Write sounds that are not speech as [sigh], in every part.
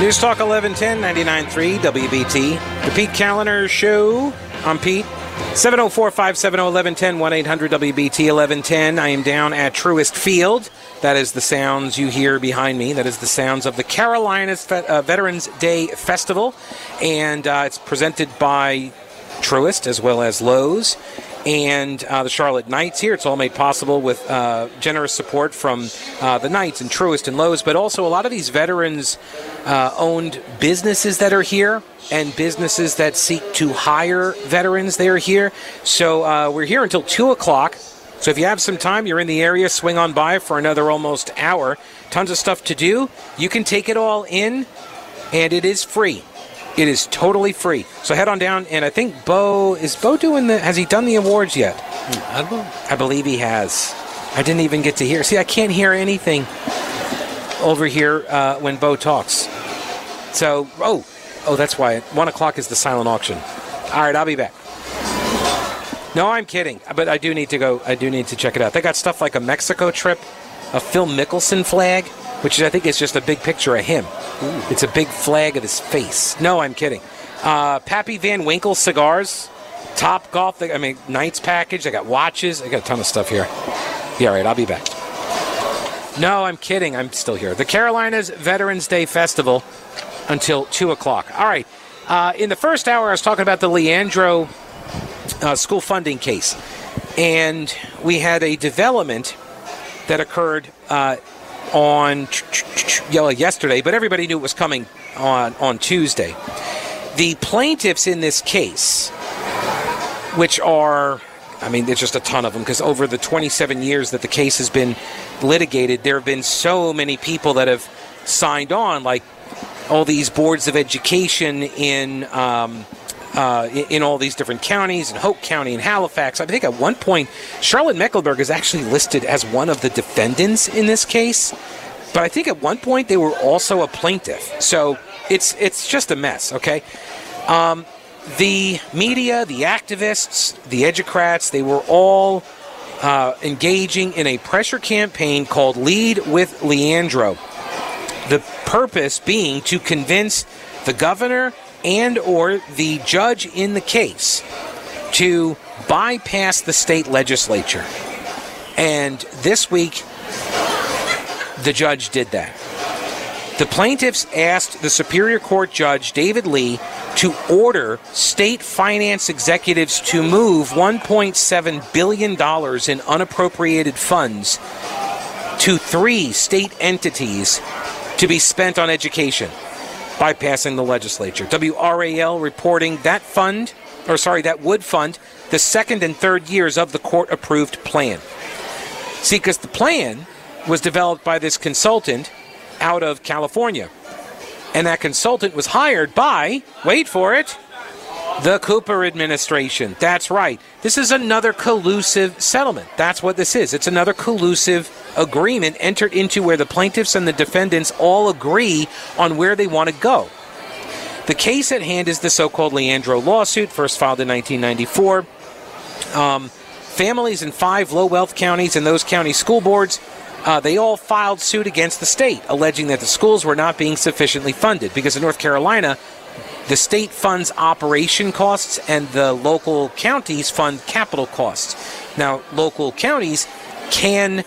News Talk 1110 99.3 WBT. The Pete Kaliner Show. I'm Pete. 704 570 1110 1 800 WBT 1110. I am down at Truist Field. That is the sounds you hear behind me. That is the sounds of the Carolinas Fe- uh, Veterans Day Festival. And uh, it's presented by Truist as well as Lowe's and uh, the Charlotte Knights here. It's all made possible with uh, generous support from uh, the Knights and Truist and Lowe's, but also a lot of these veterans uh, owned businesses that are here and businesses that seek to hire veterans. They are here. So uh, we're here until 2 o'clock. So if you have some time, you're in the area, swing on by for another almost hour. Tons of stuff to do. You can take it all in, and it is free. It is totally free. So head on down, and I think Bo is Bo doing the. Has he done the awards yet? I don't. I believe he has. I didn't even get to hear. See, I can't hear anything over here uh, when Bo talks. So, oh, oh, that's why. One o'clock is the silent auction. All right, I'll be back. No, I'm kidding. But I do need to go. I do need to check it out. They got stuff like a Mexico trip, a Phil Mickelson flag, which I think is just a big picture of him. It's a big flag of his face. No, I'm kidding. Uh, Pappy Van Winkle cigars, Top Golf. I mean, Knights package. I got watches. I got a ton of stuff here. Yeah, all right. I'll be back. No, I'm kidding. I'm still here. The Carolinas Veterans Day Festival until 2 o'clock. All right. Uh, in the first hour, I was talking about the Leandro uh, school funding case. And we had a development that occurred uh, on yesterday, but everybody knew it was coming on, on Tuesday. The plaintiffs in this case, which are I mean, there's just a ton of them because over the 27 years that the case has been litigated, there have been so many people that have signed on, like all these boards of education in. Um, uh, in, in all these different counties, in Hoke County and Halifax. I think at one point, Charlotte Mecklenburg is actually listed as one of the defendants in this case. But I think at one point they were also a plaintiff. So it's it's just a mess. Okay. Um, the media, the activists, the educrats, they were all uh, engaging in a pressure campaign called Lead with Leandro. The purpose being to convince the governor and or the judge in the case to bypass the state legislature. And this week, the judge did that. The plaintiffs asked the Superior Court Judge David Lee to order state finance executives to move $1.7 billion in unappropriated funds to three state entities to be spent on education, bypassing the legislature. WRAL reporting that fund, or sorry, that would fund the second and third years of the court approved plan. See, because the plan was developed by this consultant out of California. And that consultant was hired by, wait for it, the Cooper administration. That's right. This is another collusive settlement. That's what this is. It's another collusive agreement entered into where the plaintiffs and the defendants all agree on where they want to go. The case at hand is the so called Leandro lawsuit, first filed in 1994. Um, families in five low wealth counties and those county school boards uh, they all filed suit against the state, alleging that the schools were not being sufficiently funded. Because in North Carolina, the state funds operation costs and the local counties fund capital costs. Now, local counties can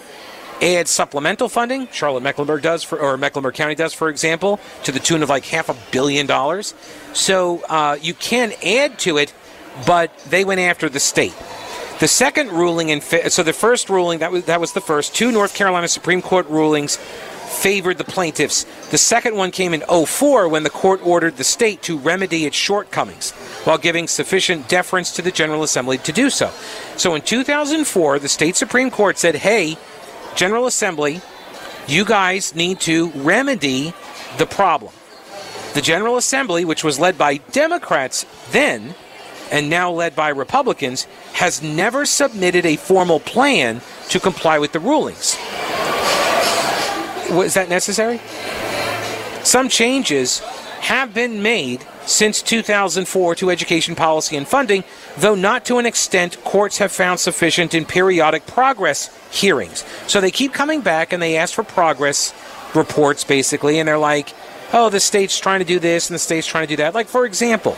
add supplemental funding. Charlotte Mecklenburg does, for, or Mecklenburg County does, for example, to the tune of like half a billion dollars. So uh, you can add to it, but they went after the state. The second ruling in so the first ruling that was that was the first two North Carolina Supreme Court rulings favored the plaintiffs. The second one came in 04 when the court ordered the state to remedy its shortcomings while giving sufficient deference to the General Assembly to do so. So in 2004, the state Supreme Court said, "Hey, General Assembly, you guys need to remedy the problem." The General Assembly, which was led by Democrats then, and now led by Republicans, has never submitted a formal plan to comply with the rulings. Was that necessary? Some changes have been made since 2004 to education policy and funding, though not to an extent courts have found sufficient in periodic progress hearings. So they keep coming back and they ask for progress reports, basically, and they're like, oh, the state's trying to do this and the state's trying to do that. Like, for example,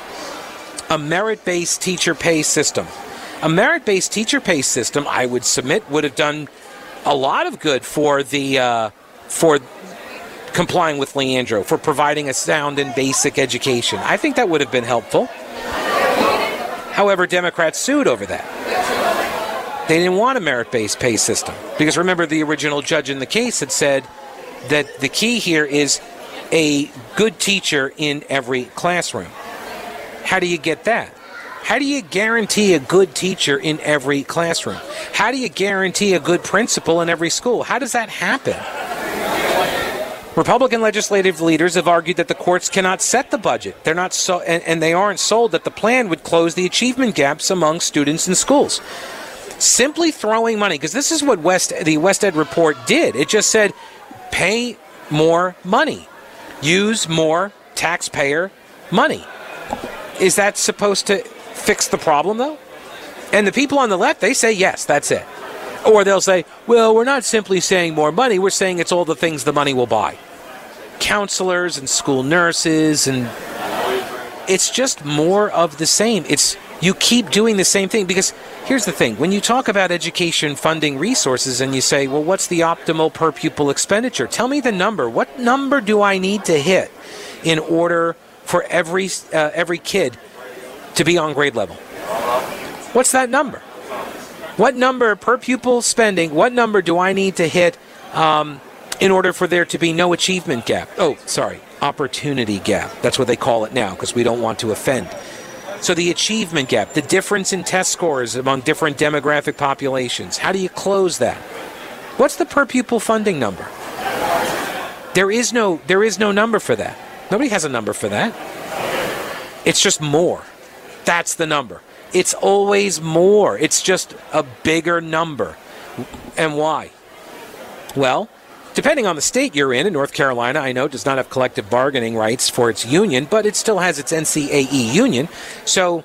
a merit based teacher pay system. A merit based teacher pay system, I would submit, would have done a lot of good for the uh, for complying with Leandro, for providing a sound and basic education. I think that would have been helpful. However, Democrats sued over that. They didn't want a merit based pay system. Because remember, the original judge in the case had said that the key here is a good teacher in every classroom. How do you get that? How do you guarantee a good teacher in every classroom? How do you guarantee a good principal in every school? How does that happen? Republican legislative leaders have argued that the courts cannot set the budget. They're not so, and, and they aren't sold that the plan would close the achievement gaps among students in schools. Simply throwing money, because this is what West the West Ed report did. It just said, pay more money, use more taxpayer money. Is that supposed to fix the problem, though? And the people on the left, they say yes, that's it. Or they'll say, well, we're not simply saying more money, we're saying it's all the things the money will buy. Counselors and school nurses, and it's just more of the same. It's you keep doing the same thing because here's the thing when you talk about education funding resources and you say, well, what's the optimal per pupil expenditure? Tell me the number. What number do I need to hit in order for every uh, every kid to be on grade level? What's that number? What number per pupil spending? What number do I need to hit um, in order for there to be no achievement gap? Oh, sorry, opportunity gap. That's what they call it now because we don't want to offend. So the achievement gap, the difference in test scores among different demographic populations. How do you close that? What's the per pupil funding number? There is no there is no number for that. Nobody has a number for that. It's just more. That's the number. It's always more. It's just a bigger number. And why? Well, depending on the state you're in, in North Carolina, I know, does not have collective bargaining rights for its union, but it still has its NCAE union. So,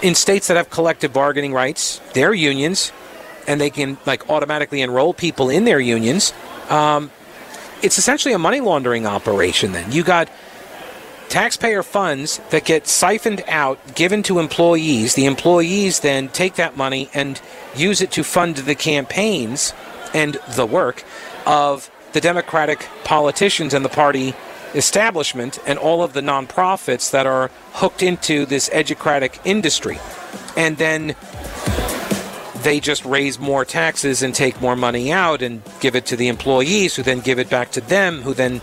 in states that have collective bargaining rights, their unions, and they can like automatically enroll people in their unions, um, it's essentially a money laundering operation. Then you got taxpayer funds that get siphoned out, given to employees. The employees then take that money and use it to fund the campaigns and the work of the Democratic politicians and the party establishment and all of the nonprofits that are hooked into this educratic industry. And then they just raise more taxes and take more money out and give it to the employees who then give it back to them who then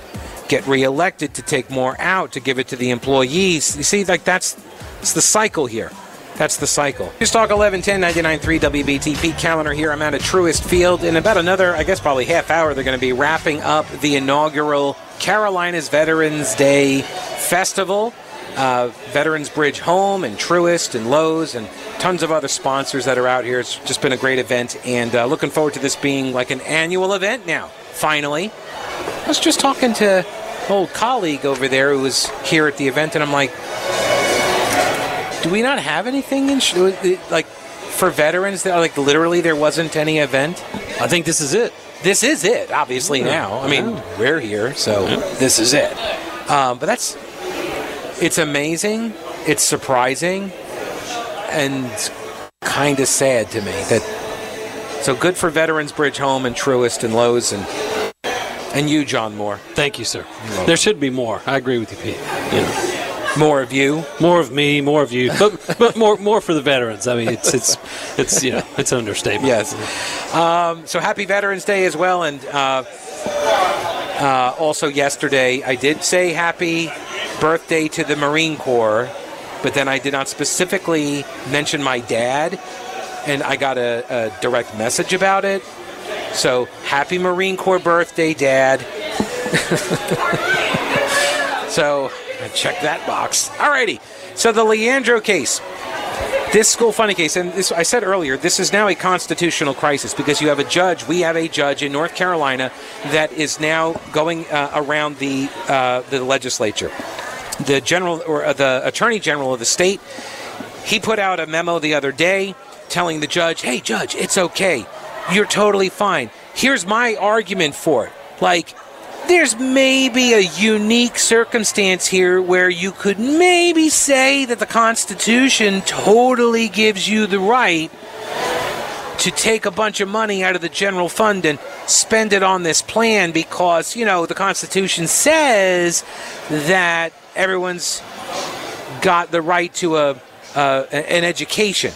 get reelected to take more out to give it to the employees. You see, like that's it's the cycle here. That's the cycle. News Talk 1110 99.3 WBT. Pete Kaliner here. I'm at a Truist Field. In about another, I guess probably half hour, they're going to be wrapping up the inaugural Carolinas Veterans Day Festival. Uh, Veterans Bridge Home and Truist and Lowe's and tons of other sponsors that are out here. It's just been a great event and uh, looking forward to this being like an annual event now, finally. I was just talking to an old colleague over there who was here at the event, and I'm like, do we not have anything in sh- like for veterans? That like literally there wasn't any event. I think this is it. This is it. Obviously yeah. now. I mean, yeah. we're here, so this is it. Um, but that's it's amazing. It's surprising, and kind of sad to me that. So good for Veterans Bridge Home and Truist and Lowe's and and you, John Moore. Thank you, sir. There should be more. I agree with you, Pete. You know. More of you, more of me, more of you, but [laughs] but more more for the veterans. I mean, it's it's it's you know it's an understatement. Yes. Um, so happy Veterans Day as well, and uh, uh, also yesterday I did say happy birthday to the Marine Corps, but then I did not specifically mention my dad, and I got a, a direct message about it. So happy Marine Corps birthday, Dad. [laughs] so check that box. Alrighty. So the Leandro case. This school funding case, and this, I said earlier, this is now a constitutional crisis because you have a judge. We have a judge in North Carolina that is now going uh, around the uh, the legislature. The general or uh, the attorney general of the state, he put out a memo the other day telling the judge, "Hey, judge, it's okay. You're totally fine. Here's my argument for it. Like, there's maybe a unique circumstance here where you could maybe say that the Constitution totally gives you the right to take a bunch of money out of the general fund and spend it on this plan because, you know, the Constitution says that everyone's got the right to a uh, an education.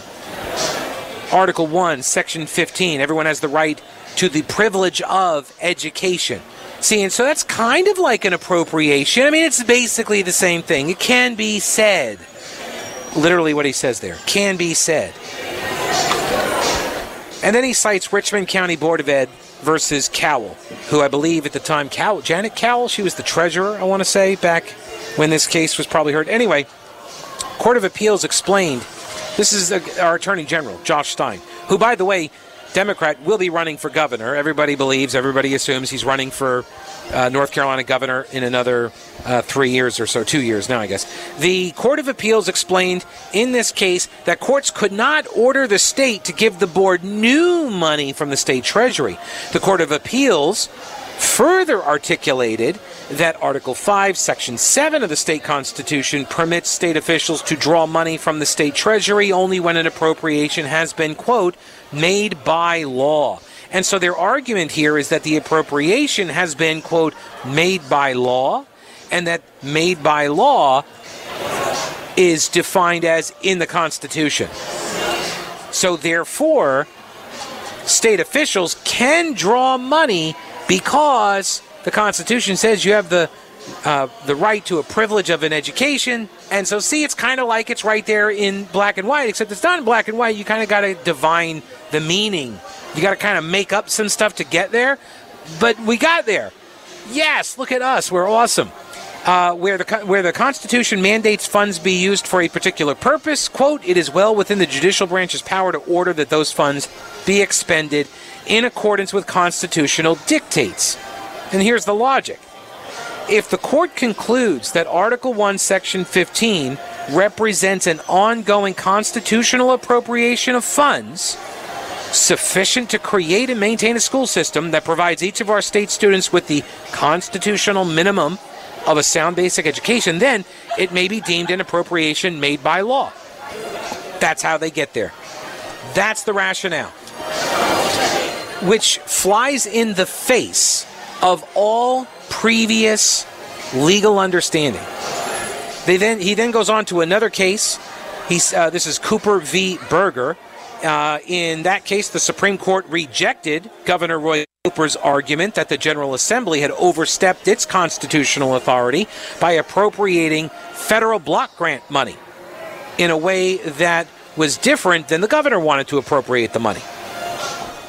Article 1, Section 15. Everyone has the right to the privilege of education. See, and so that's kind of like an appropriation. I mean, it's basically the same thing. It can be said. Literally what he says there. Can be said. And then he cites Richmond County Board of Ed versus Cowell, who I believe at the time, Cowell, Janet Cowell, she was the treasurer, I want to say, back when this case was probably heard. Anyway, Court of Appeals explained this is our Attorney General, Josh Stein, who, by the way, Democrat will be running for governor. Everybody believes, everybody assumes he's running for uh, North Carolina governor in another uh, three years or so, two years now, I guess. The Court of Appeals explained in this case that courts could not order the state to give the board new money from the state treasury. The Court of Appeals further articulated that Article 5, Section 7 of the state constitution permits state officials to draw money from the state treasury only when an appropriation has been, quote, made by law. And so their argument here is that the appropriation has been, quote, made by law, and that made by law is defined as in the Constitution. So therefore, state officials can draw money because the Constitution says you have the uh, the right to a privilege of an education. And so, see, it's kind of like it's right there in black and white, except it's not in black and white. You kind of got to divine the meaning. You got to kind of make up some stuff to get there. But we got there. Yes, look at us. We're awesome. Uh, where the where the Constitution mandates funds be used for a particular purpose, quote, it is well within the judicial branch's power to order that those funds be expended in accordance with constitutional dictates. And here's the logic. If the court concludes that Article 1, Section 15 represents an ongoing constitutional appropriation of funds sufficient to create and maintain a school system that provides each of our state students with the constitutional minimum of a sound basic education, then it may be deemed an appropriation made by law. That's how they get there. That's the rationale. Which flies in the face of all previous legal understanding. They then he then goes on to another case. He's uh, this is Cooper v. Berger. Uh, in that case, the Supreme Court rejected Governor Roy Cooper's argument that the General Assembly had overstepped its constitutional authority by appropriating federal block grant money in a way that was different than the governor wanted to appropriate the money.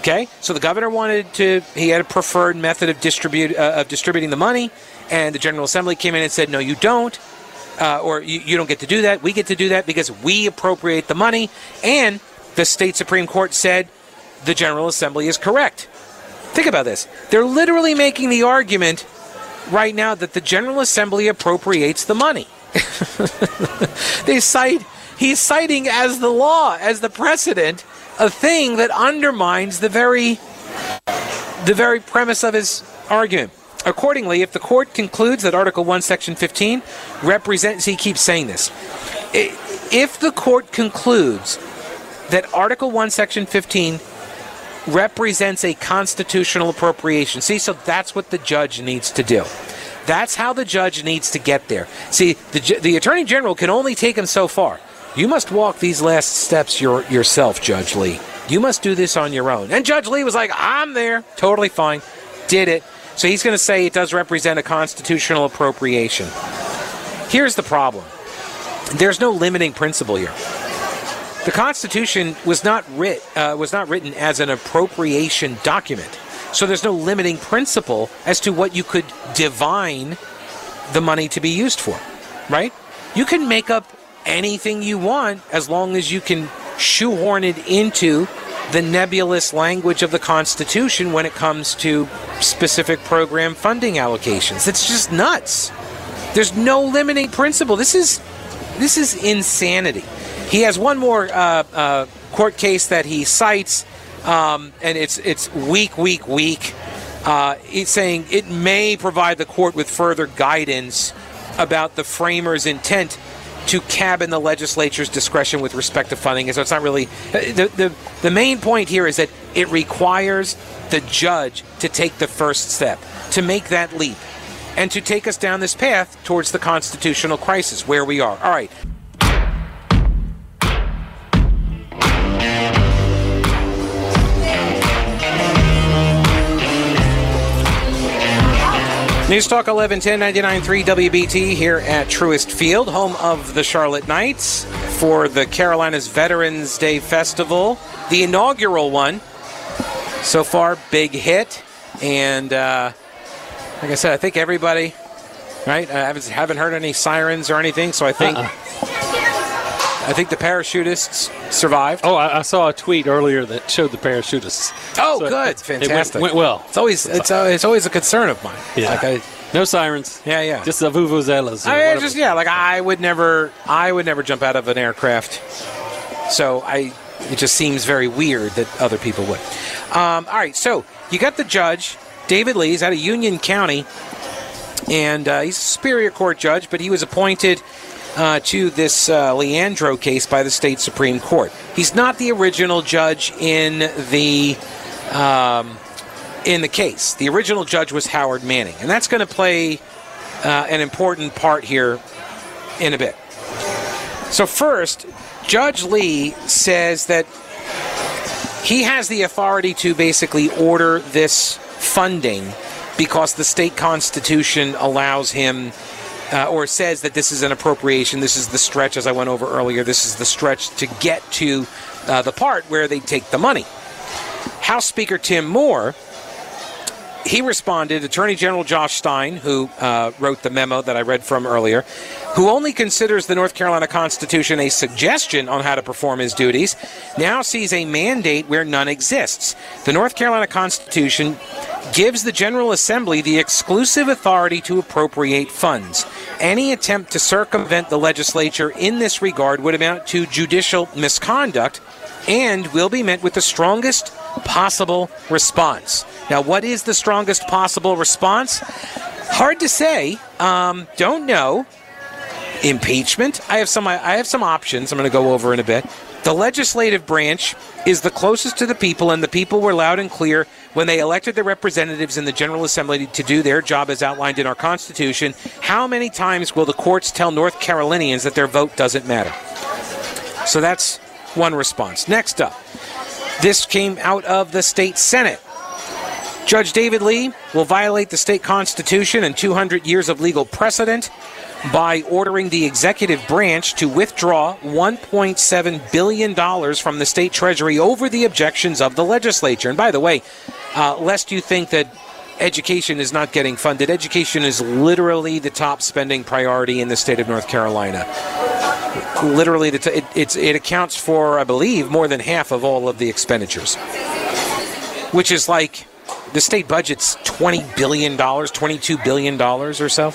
Okay, so the governor wanted to, he had a preferred method of, distribute, uh, of distributing the money, and the General Assembly came in and said, no, you don't, uh, or you, you don't get to do that. We get to do that because we appropriate the money, and the state Supreme Court said the General Assembly is correct. Think about this. They're literally making the argument right now that the General Assembly appropriates the money. [laughs] they cite, he's citing as the law, as the precedent, a thing that undermines the very the very premise of his argument. Accordingly, if the court concludes that Article 1, Section 15 represents, he keeps saying this, if the court concludes that Article 1, Section 15 represents a constitutional appropriation, see, so that's what the judge needs to do. That's how the judge needs to get there. See, the, the Attorney General can only take him so far. You must walk these last steps your, yourself, Judge Lee. You must do this on your own. And Judge Lee was like, I'm there. Totally fine. Did it. So he's going to say it does represent a constitutional appropriation. Here's the problem there's no limiting principle here. The Constitution was not, writ, uh, was not written as an appropriation document. So there's no limiting principle as to what you could divine the money to be used for, right? You can make up anything you want as long as you can shoehorn it into the nebulous language of the Constitution when it comes to specific program funding allocations. It's just nuts. There's no limiting principle. This is this is insanity. He has one more uh, uh, court case that he cites, um, and it's it's weak, weak, weak. Uh, he's saying it may provide the court with further guidance about the framers' intent to cabin the legislature's discretion with respect to funding. So it's not really uh, the, the the main point here is that it requires the judge to take the first step, to make that leap, and to take us down this path towards the constitutional crisis where we are. All right. News Talk 1110 99.3 WBT here at Truist Field, home of the Charlotte Knights for the Carolinas Veterans Day Festival, the inaugural one. So far, big hit. And uh, like I said, I think everybody, right? I haven't, haven't heard any sirens or anything, so I think. Uh-uh. I think the parachutists survived. Oh, I, I saw a tweet earlier that showed the parachutists. Oh, So good, it- it went- fantastic. went well. It's always it's, uh, it's always a concern of mine. Yeah. Like I, No sirens. Yeah, yeah. Just the vuvuzelas. I mean, just yeah, like I would never, I would never jump out of an aircraft. So I, it just seems very weird that other people would. Um, all right, so you got the judge, David Lee, he's out of Union County, and uh, he's a Superior Court judge, but he was appointed uh, to this uh, Leandro case by the state Supreme Court. He's not the original judge in the um, in the case. The original judge was Howard Manning, and that's going to play uh, an important part here in a bit. So, first, Judge Lee says that he has the authority to basically order this funding because the state constitution allows him. Uh, or says that this is an appropriation. This is the stretch, as I went over earlier. This is the stretch to get to uh, the part where they take the money. House Speaker Tim Moore he responded, Attorney General Josh Stein, who uh, wrote the memo that I read from earlier, who only considers the North Carolina Constitution a suggestion on how to perform his duties, now sees a mandate where none exists. The North Carolina Constitution gives the General Assembly the exclusive authority to appropriate funds. Any attempt to circumvent the legislature in this regard would amount to judicial misconduct and will be met with the strongest possible response. Now, what is the strongest possible response? Hard to say. Um, don't know. Impeachment. I have some. I have some options. I'm going to go over in a bit. The legislative branch is the closest to the people, and the people were loud and clear when they elected their representatives in the General Assembly to do their job as outlined in our Constitution. How many times will the courts tell North Carolinians that their vote doesn't matter? So that's one response. Next up, this came out of the state Senate. Judge David Lee will violate the state constitution and 200 years of legal precedent by ordering the executive branch to withdraw $1.7 billion from the state treasury over the objections of the legislature. And by the way, uh, lest you think that education is not getting funded, education is literally the top spending priority in the state of North Carolina. Literally t- it, it accounts for i believe more than half of all of the expenditures. Which is like the state budget's 20 billion dollars 22 billion dollars or so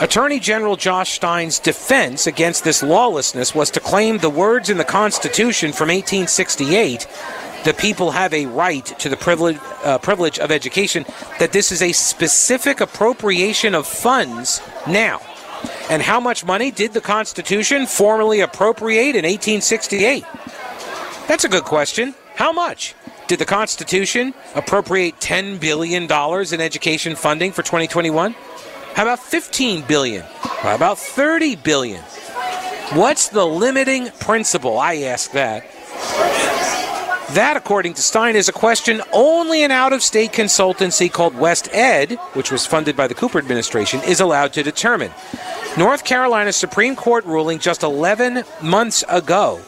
attorney general josh stein's defense against this lawlessness was to claim the words in the constitution from 1868 the people have a right to the privilege, uh, privilege of education that this is a specific appropriation of funds now and how much money did the Constitution formally appropriate in 1868? That's a good question. How much? Did the Constitution appropriate $10 billion in education funding for 2021? How about 15 billion? How about 30 billion? What's the limiting principle? I ask that. That, according to Stein, is a question only an out of state consultancy called West Ed, which was funded by the Cooper administration, is allowed to determine. North Carolina's Supreme Court ruling just 11 months ago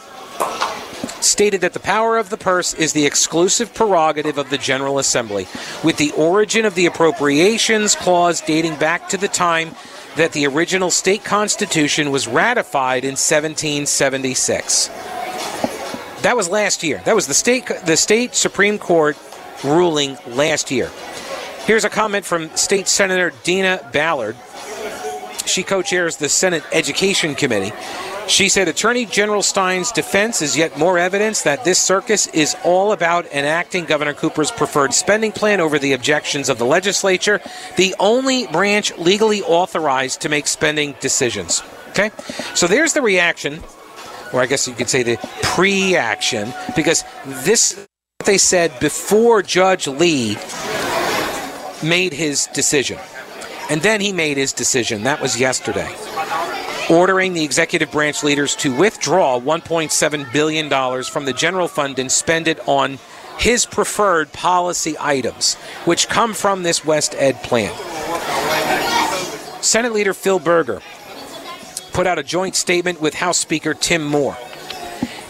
stated that the power of the purse is the exclusive prerogative of the General Assembly, with the origin of the Appropriations Clause dating back to the time that the original state constitution was ratified in 1776. That was last year. That was the state the state Supreme Court ruling last year. Here's a comment from State Senator Deanna Ballard. She co chairs the Senate Education Committee. She said Attorney General Stein's defense is yet more evidence that this circus is all about enacting Governor Cooper's preferred spending plan over the objections of the legislature, the only branch legally authorized to make spending decisions. Okay? So there's the reaction, or I guess you could say the pre action, because this, what they said before Judge Lee made his decision. And then he made his decision. That was yesterday ordering the executive branch leaders to withdraw $1.7 billion from the general fund and spend it on his preferred policy items, which come from this West Ed plan. Senate Leader Phil Berger put out a joint statement with House Speaker Tim Moore.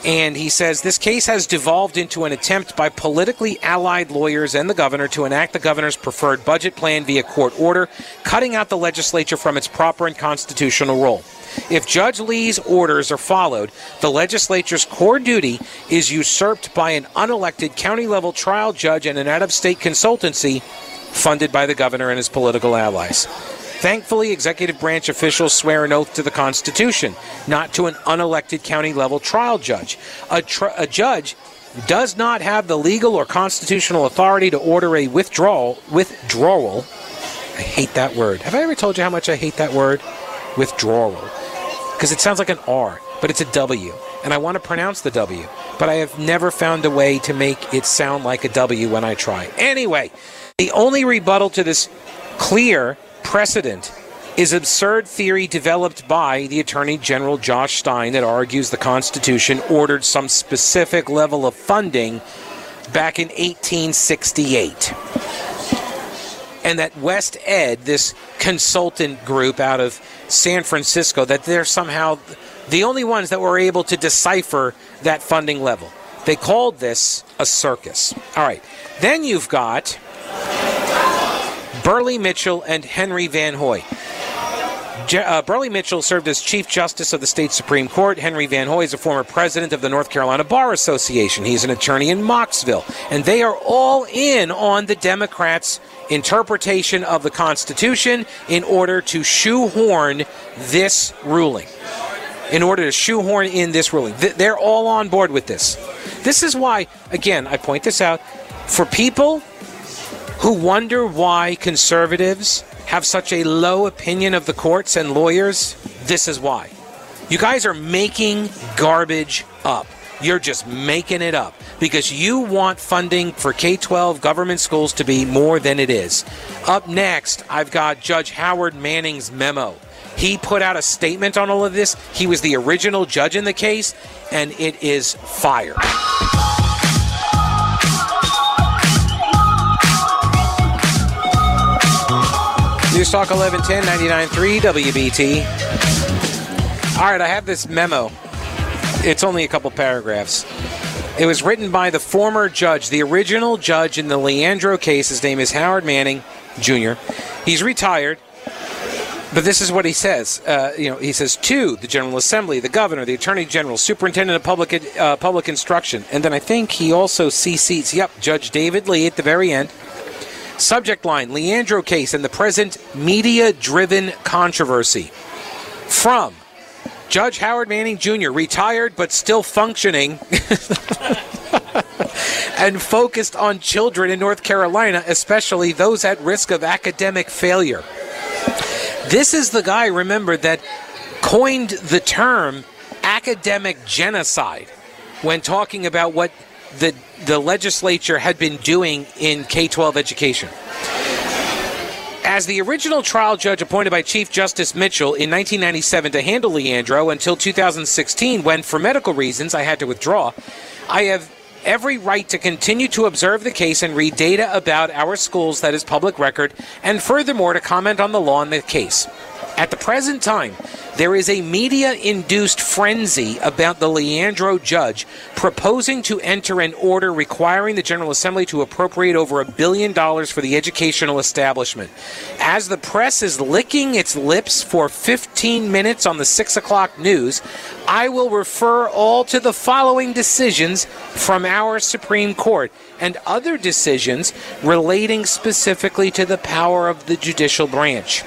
And he says this case has devolved into an attempt by politically allied lawyers and the governor to enact the governor's preferred budget plan via court order, cutting out the legislature from its proper and constitutional role. If Judge Lee's orders are followed, the legislature's core duty is usurped by an unelected county level trial judge and an out of state consultancy funded by the governor and his political allies. Thankfully, executive branch officials swear an oath to the Constitution, not to an unelected county level trial judge. A, tr- a judge does not have the legal or constitutional authority to order a withdrawal withdrawal. I hate that word. Have I ever told you how much I hate that word? Withdrawal because it sounds like an R, but it's a W. And I want to pronounce the W, but I have never found a way to make it sound like a W when I try. Anyway, the only rebuttal to this clear precedent is absurd theory developed by the Attorney General Josh Stein that argues the Constitution ordered some specific level of funding back in 1868 and that West Ed, this consultant group out of San Francisco, that they're somehow the only ones that were able to decipher that funding level. They called this a circus. All right. Then you've got Burley Mitchell and Henry Van Hoy. Uh, Burley Mitchell served as Chief Justice of the state Supreme Court. Henry Van Hoy is a former president of the North Carolina Bar Association. He's an attorney in Mocksville. And they are all in on the Democrats' interpretation of the Constitution in order to shoehorn this ruling. In order to shoehorn in this ruling. They're all on board with this. This is why, again, I point this out. For people who wonder why conservatives have such a low opinion of the courts and lawyers, this is why. You guys are making garbage up. You're just making it up because you want funding for K 12 government schools to be more than it is. Up next, I've got Judge Howard Manning's memo. He put out a statement on all of this. He was the original judge in the case, and it is fire. News Talk 1110 99.3 WBT. All right, I have this memo. It's only a couple paragraphs. It was written by the former judge, the original judge in the Leandro case. His name is Howard Manning Jr. He's retired. But this is what he says. Uh, you know, he says to the General Assembly, the Governor, the Attorney General, Superintendent of Public uh, Public Instruction, and then I think he also CCs. Yep, Judge David Lee at the very end. Subject line Leandro case and the present media driven controversy. From Judge Howard Manning Jr., retired but still functioning. [laughs] and focused on children in North Carolina, especially those at risk of academic failure. This is the guy, remember, that coined the term academic genocide when talking about what the, the legislature had been doing in K 12 education. As the original trial judge appointed by Chief Justice Mitchell in 1997 to handle Leandro until 2016, when, for medical reasons, I had to withdraw, I have every right to continue to observe the case and read data about our schools that is public record, and furthermore to comment on the law in the case. At the present time, there is a media induced frenzy about the Leandro judge proposing to enter an order requiring the General Assembly to appropriate over a billion dollars for the educational establishment. As the press is licking its lips for 15 minutes on the 6 o'clock news, I will refer all to the following decisions from our Supreme Court and other decisions relating specifically to the power of the judicial branch.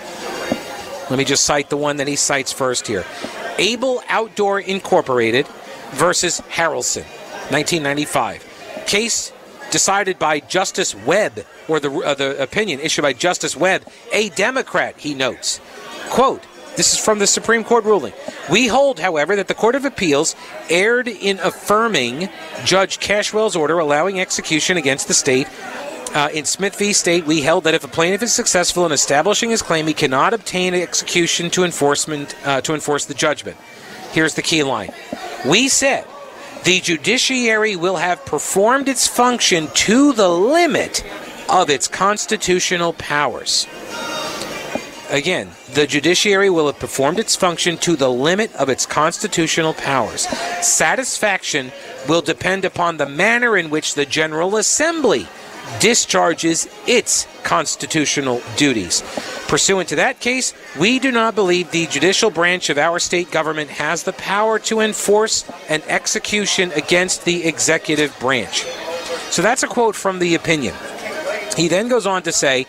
Let me just cite the one that he cites first here Able Outdoor Incorporated versus Harrelson, 1995. Case decided by Justice Webb, or the, uh, the opinion issued by Justice Webb, a Democrat, he notes. Quote, this is from the Supreme Court ruling. We hold, however, that the Court of Appeals erred in affirming Judge Cashwell's order allowing execution against the state. Uh, in Smith v. State, we held that if a plaintiff is successful in establishing his claim, he cannot obtain execution to enforcement uh, to enforce the judgment. Here's the key line: We said the judiciary will have performed its function to the limit of its constitutional powers. Again, the judiciary will have performed its function to the limit of its constitutional powers. Satisfaction will depend upon the manner in which the General Assembly discharges its constitutional duties. Pursuant to that case, we do not believe the judicial branch of our state government has the power to enforce an execution against the executive branch. So that's a quote from the opinion. He then goes on to say,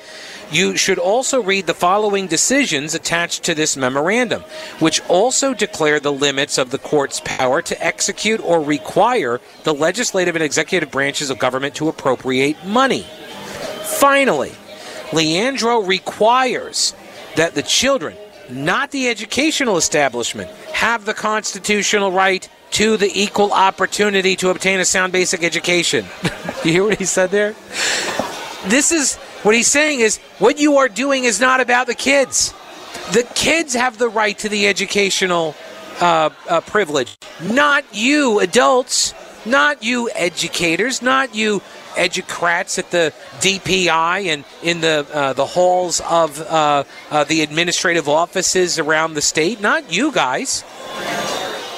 you should also read the following decisions attached to this memorandum, which also declare the limits of the court's power to execute or require the legislative and executive branches of government to appropriate money. Finally, Leandro requires that the children, not the educational establishment, have the constitutional right to the equal opportunity to obtain a sound basic education. [laughs] you hear what he said there? This is what he's saying is what you are doing is not about the kids. The kids have the right to the educational uh, uh, privilege, not you adults, not you educators, not you educrats at the DPI and in the uh, the halls of uh, uh, the administrative offices around the state, not you guys.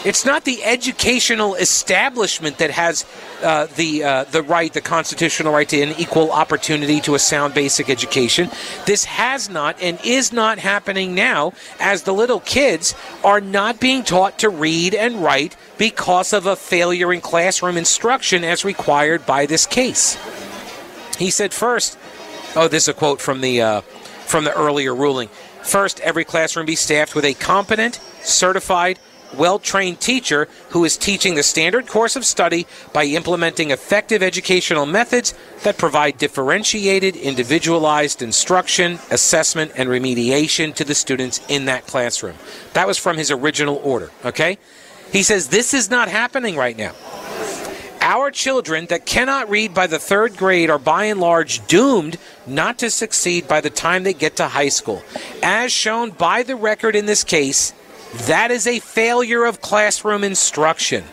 It's not the educational establishment that has uh, the uh, the right, the constitutional right to an equal opportunity to a sound basic education. This has not and is not happening now, as the little kids are not being taught to read and write because of a failure in classroom instruction as required by this case. He said first, oh, this is a quote from the uh, from the earlier ruling. First, every classroom be staffed with a competent, certified well trained teacher who is teaching the standard course of study by implementing effective educational methods that provide differentiated, individualized instruction, assessment, and remediation to the students in that classroom. That was from his original order, okay? He says this is not happening right now. Our children that cannot read by the third grade are by and large doomed not to succeed by the time they get to high school. As shown by the record in this case, that is a failure of classroom instruction.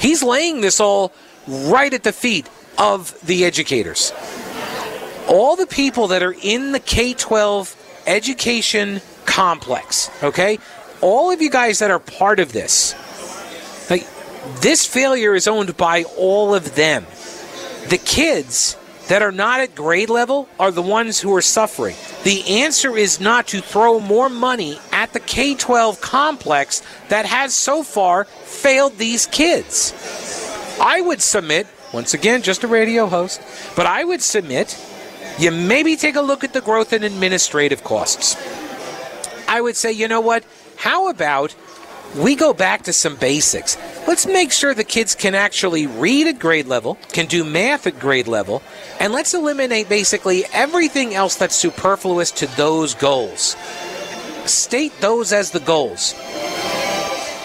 He's laying this all right at the feet of the educators. All the people that are in the K 12 education complex, okay? All of you guys that are part of this, like, this failure is owned by all of them. The kids that are not at grade level are the ones who are suffering. The answer is not to throw more money at the K 12 complex that has so far failed these kids. I would submit, once again, just a radio host, but I would submit you maybe take a look at the growth in administrative costs. I would say, you know what? How about we go back to some basics. Let's make sure the kids can actually read at grade level, can do math at grade level, and let's eliminate basically everything else that's superfluous to those goals. State those as the goals.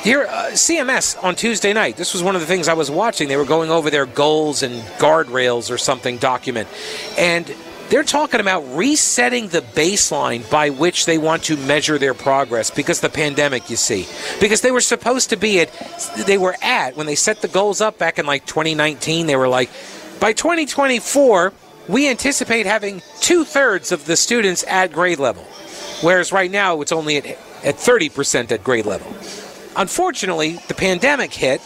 Here, uh, CMS on Tuesday night, this was one of the things I was watching. They were going over their goals and guardrails or something document. And they're talking about resetting the baseline by which they want to measure their progress because the pandemic, you see. Because they were supposed to be at, they were at, when they set the goals up back in like 2019, they were like, by 2024, we anticipate having two thirds of the students at grade level. Whereas right now, it's only at, at 30% at grade level. Unfortunately, the pandemic hit,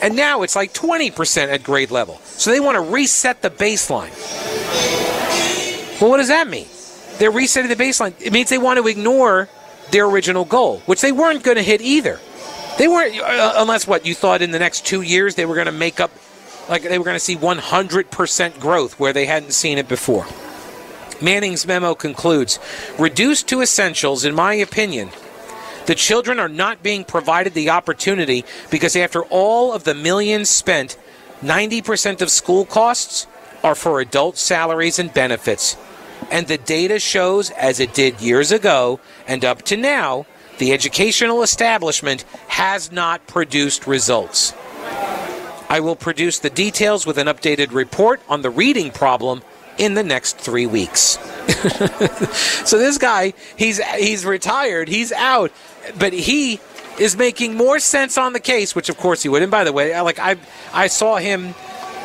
and now it's like 20% at grade level. So they want to reset the baseline. Well, what does that mean? They're resetting the baseline. It means they want to ignore their original goal, which they weren't going to hit either. They weren't, uh, unless what you thought in the next two years they were going to make up, like they were going to see 100% growth where they hadn't seen it before. Manning's memo concludes reduced to essentials, in my opinion. The children are not being provided the opportunity because after all of the millions spent, 90% of school costs are for adult salaries and benefits. And the data shows, as it did years ago and up to now, the educational establishment has not produced results. I will produce the details with an updated report on the reading problem in the next three weeks. [laughs] so this guy, he's he's retired, he's out, but he is making more sense on the case, which of course he would. And by the way, like I I saw him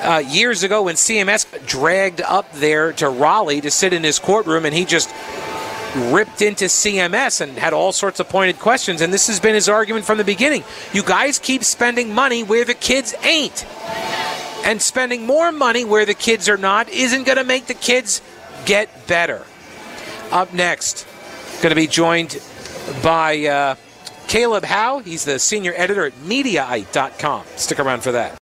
uh, years ago when CMS dragged up there to Raleigh to sit in his courtroom, and he just ripped into CMS and had all sorts of pointed questions. And this has been his argument from the beginning. You guys keep spending money where the kids ain't. And spending more money where the kids are not isn't going to make the kids get better. Up next, going to be joined by uh, Caleb Howe. He's the senior editor at Mediaite.com. Stick around for that.